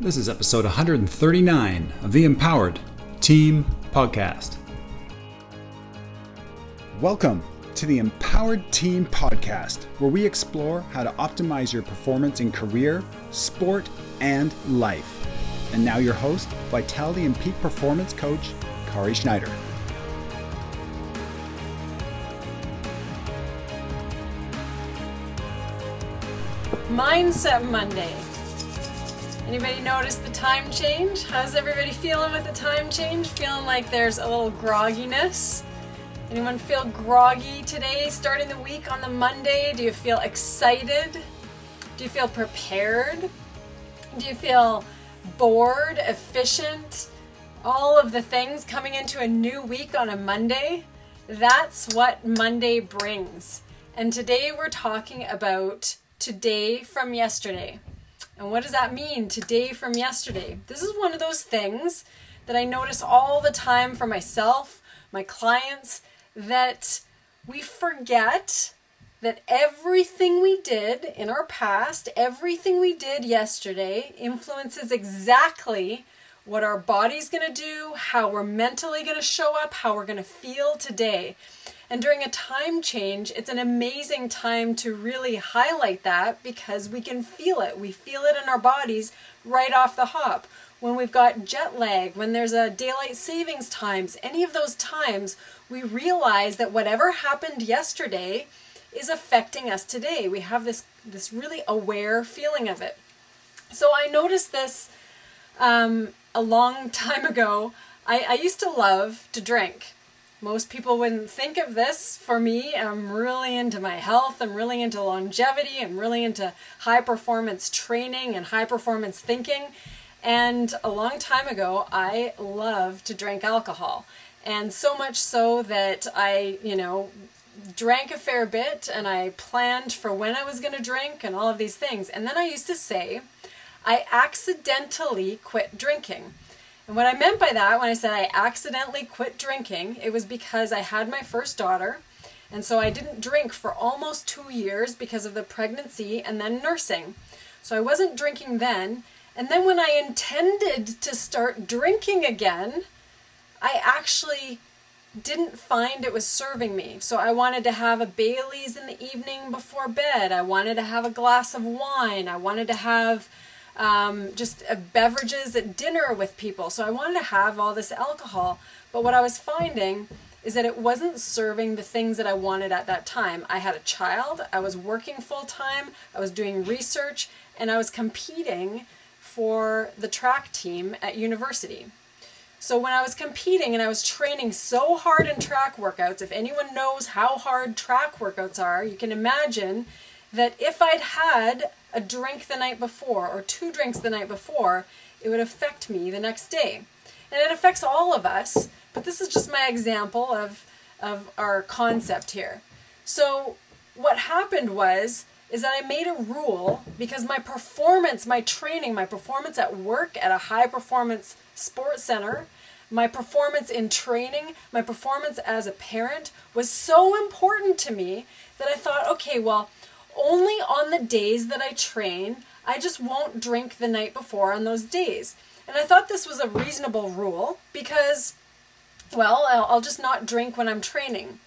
This is episode 139 of the Empowered Team Podcast. Welcome to the Empowered Team Podcast, where we explore how to optimize your performance in career, sport, and life. And now, your host, Vitality and Peak Performance Coach, Kari Schneider. Mindset Monday. Anybody notice the time change? How's everybody feeling with the time change? Feeling like there's a little grogginess? Anyone feel groggy today, starting the week on the Monday? Do you feel excited? Do you feel prepared? Do you feel bored, efficient? All of the things coming into a new week on a Monday? That's what Monday brings. And today we're talking about today from yesterday. And what does that mean, today from yesterday? This is one of those things that I notice all the time for myself, my clients, that we forget that everything we did in our past, everything we did yesterday, influences exactly what our body's to do, how we're mentally to show up, how we're to feel today. And during a time change, it's an amazing time to really highlight that because we can feel it. We feel it in our bodies right off the hop. When we've got jet lag, when there's a daylight savings times, any of those times, we realize that whatever happened yesterday is affecting us today. We have this this really aware feeling of it. So I noticed this um, a long time ago. I, I used to love to drink. Most people wouldn't think of this. For me, I'm really into my health, I'm really into longevity, I'm really into high performance training and high performance thinking. And a long time ago, I loved to drink alcohol. And so much so that I, you know, drank a fair bit and I planned for when I was going to drink and all of these things. And then I used to say, I accidentally quit drinking. And what I meant by that, when I said I accidentally quit drinking, it was because I had my first daughter. And so I didn't drink for almost two years because of the pregnancy and then nursing. So I wasn't drinking then. And then when I intended to start drinking again, I actually didn't find it was serving me. So I wanted to have a Bailey's in the evening before bed. I wanted to have a glass of wine. I wanted to have um, just uh, beverages at dinner with people. So I wanted to have all this alcohol. But what I was finding is that it wasn't serving the things that I wanted at that time. I had a child, I was working full time, I was doing research, and I was competing for the track team at university. So when I was competing and I was training so hard in track workouts, if anyone knows how hard track workouts are, you can imagine that if I'd had a drink the night before or two drinks the night before, it would affect me the next day. And it affects all of us, but this is just my example of, of our concept here. So what happened was is that I made a rule because my performance, my training, my performance at work at a high performance sports center, my performance in training, my performance as a parent was so important to me that I thought, okay, well, only on the days that I train, I just won't drink the night before on those days. And I thought this was a reasonable rule because, well, I'll, just not drink when I'm training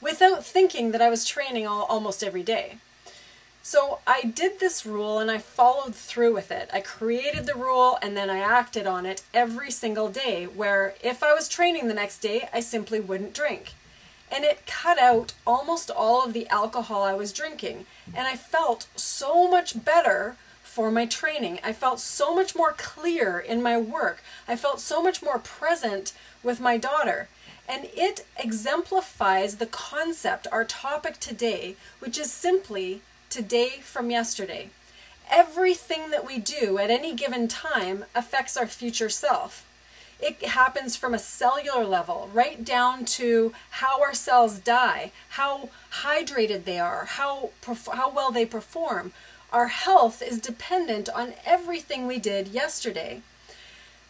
without thinking that I was training all, almost every day. So I did this rule and I followed through with it. I created the rule and then I acted on it every single day, where if I was training the next day, I simply wouldn't drink and it cut out almost all of the alcohol I was drinking. And I felt so much better for my training. I felt so much more clear in my work. I felt so much more present with my daughter. And it exemplifies the concept, our topic today, which is simply today from yesterday. Everything that we do at any given time affects our future self. It happens from a cellular level, right down to how our cells die, how hydrated they are, how, how well they perform. Our health is dependent on everything we did yesterday.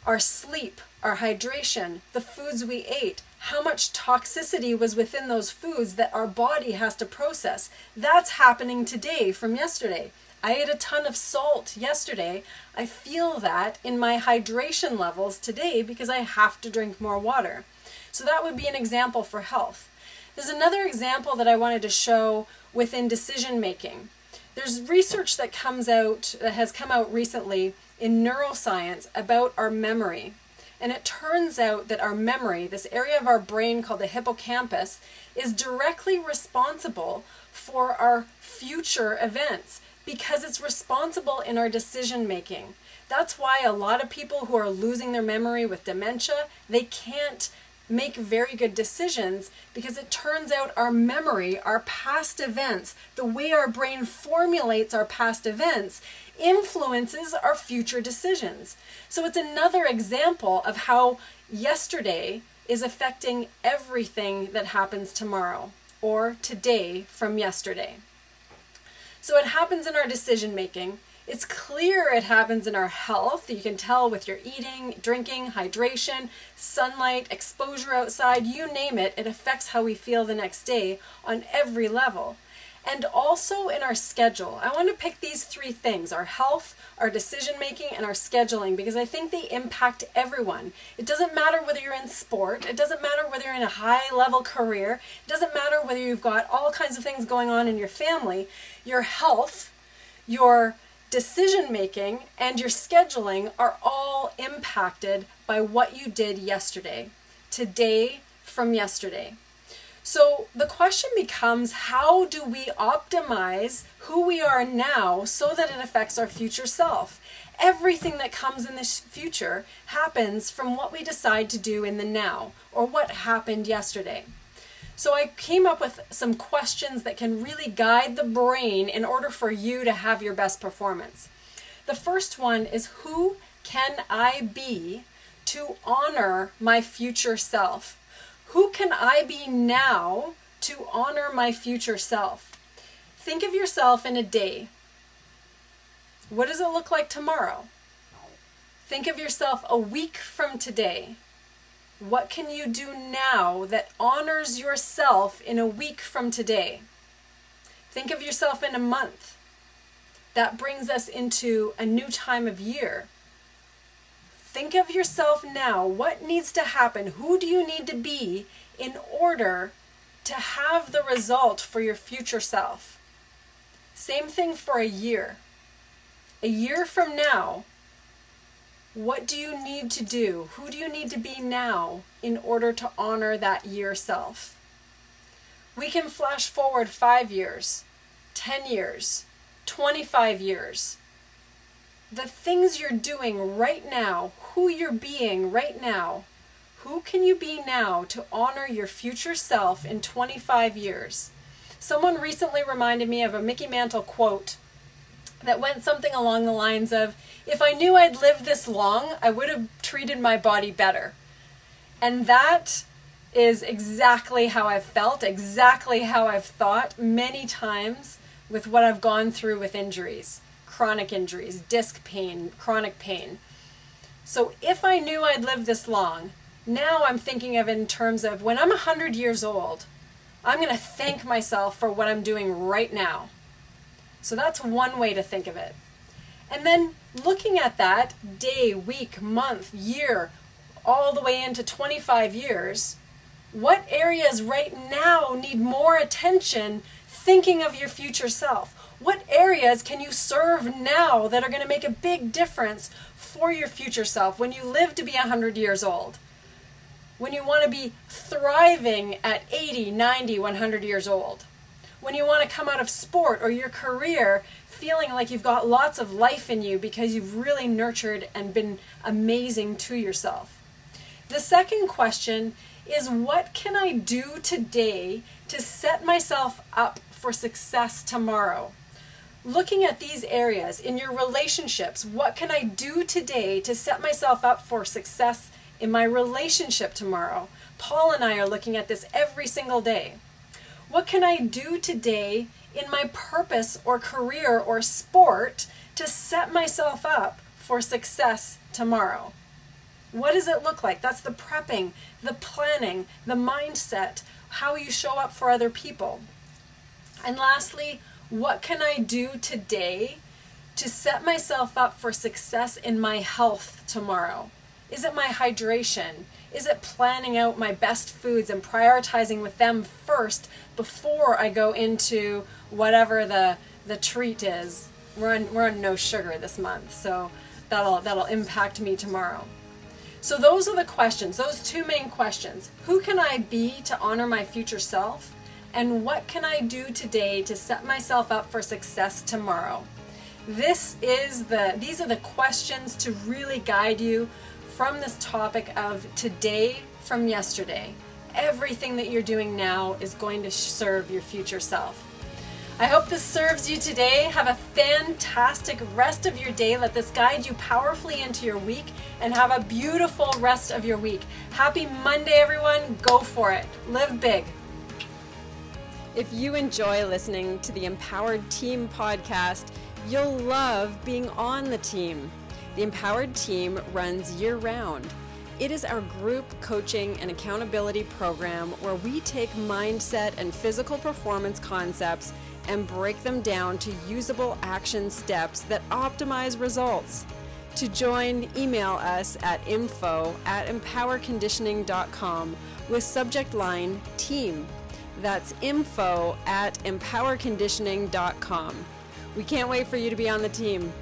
Our sleep, our hydration, the foods we ate, how much toxicity was within those foods that our body has to process. That's happening today from yesterday. I ate a ton of salt yesterday. I feel that in my hydration levels today because I have to drink more water. So that would be an example for health. There's another example that I wanted to show within decision making. There's research that comes out that has come out recently in neuroscience about our memory. And it turns out that our memory, this area of our brain called the hippocampus, is directly responsible for our future events because it's responsible in our decision making. That's why a lot of people who are losing their memory with dementia, they can't make very good decisions because it turns out our memory, our past events, the way our brain formulates our past events influences our future decisions. So it's another example of how yesterday is affecting everything that happens tomorrow or today from yesterday. So it happens in our decision making. It's clear it happens in our health. You can tell with your eating, drinking, hydration, sunlight, exposure outside, you name it, it affects how we feel the next day on every level. And also in our schedule. I want to pick these three things our health, our decision making, and our scheduling because I think they impact everyone. It doesn't matter whether you're in sport, it doesn't matter whether you're in a high level career, it doesn't matter whether you've got all kinds of things going on in your family. Your health, your decision making and your scheduling are all impacted by what you did yesterday, today from yesterday. So the question becomes how do we optimize who we are now so that it affects our future self? Everything that comes in the future happens from what we decide to do in the now or what happened yesterday. So I came up with some questions that can really guide the brain in order for you to have your best performance. The first one is who can I be to honor my future self? Who can I be now to honor my future self? Think of yourself in a day. What does it look like tomorrow? Think of yourself a week from today. What can you do now that honors yourself in a week from today? Think of yourself in a month. That brings us into a new time of year. Think of yourself now. What needs to happen? Who do you need to be in order to have the result for your future self? Same thing for a year. A year from now, what do you need to do? Who do you need to be now in order to honor that year self? We can flash forward five years, 10 years, 25 years. The things you're doing right now, who you're being right now, who can you be now to honor your future self in 25 years? Someone recently reminded me of a Mickey Mantle quote that went something along the lines of if I knew I'd lived this long, I would have treated my body better. And that is exactly how I've felt, exactly how I've thought many times with what I've gone through with injuries, chronic injuries, disc pain, chronic pain. So if I knew I'd live this long, now I'm thinking of in terms of when I'm 100 years old, I'm going to thank myself for what I'm doing right now. So that's one way to think of it. And then looking at that day, week, month, year, all the way into 25 years, what areas right now need more attention thinking of your future self? What areas can you serve now that are going to make a big difference for your future self when you live to be 100 years old? When you want to be thriving at 80, 90, 100 years old? when you want to come out of sport or your career feeling like you've got lots of life in you because you've really nurtured and been amazing to yourself. The second question is what can I do today to set myself up for success tomorrow? Looking at these areas in your relationships, what can I do today to set myself up for success in my relationship tomorrow? Paul and I are looking at this every single day. What can I do today in my purpose or career or sport to set myself up for success tomorrow? What does it look like? That's the prepping, the planning, the mindset, how you show up for other people. And lastly, what can I do today to set myself up for success in my health tomorrow? Is it my hydration? Is it planning out my best foods and prioritizing with them first before I go into whatever the the treat is? We're on we're on no sugar this month, so that'll that'll impact me tomorrow. So those are the questions, those two main questions. Who can I be to honor my future self? And what can I do today to set myself up for success tomorrow? This is the these are the questions to really guide you from this topic of today from yesterday. Everything that you're doing now is going to serve your future self. I hope this serves you today. Have a fantastic rest of your day. Let this guide you powerfully into your week and have a beautiful rest of your week. Happy Monday, everyone. Go for it. Live big. If you enjoy listening to the Empowered Team podcast, you'll love being on the team. The Empowered Team runs year round. It is our group coaching and accountability program where we take mindset and physical performance concepts and break them down to usable action steps that optimize results. To join, email us at info at empowerconditioning.com with subject line team. That's info at empowerconditioning.com. We can't wait for you to be on the team.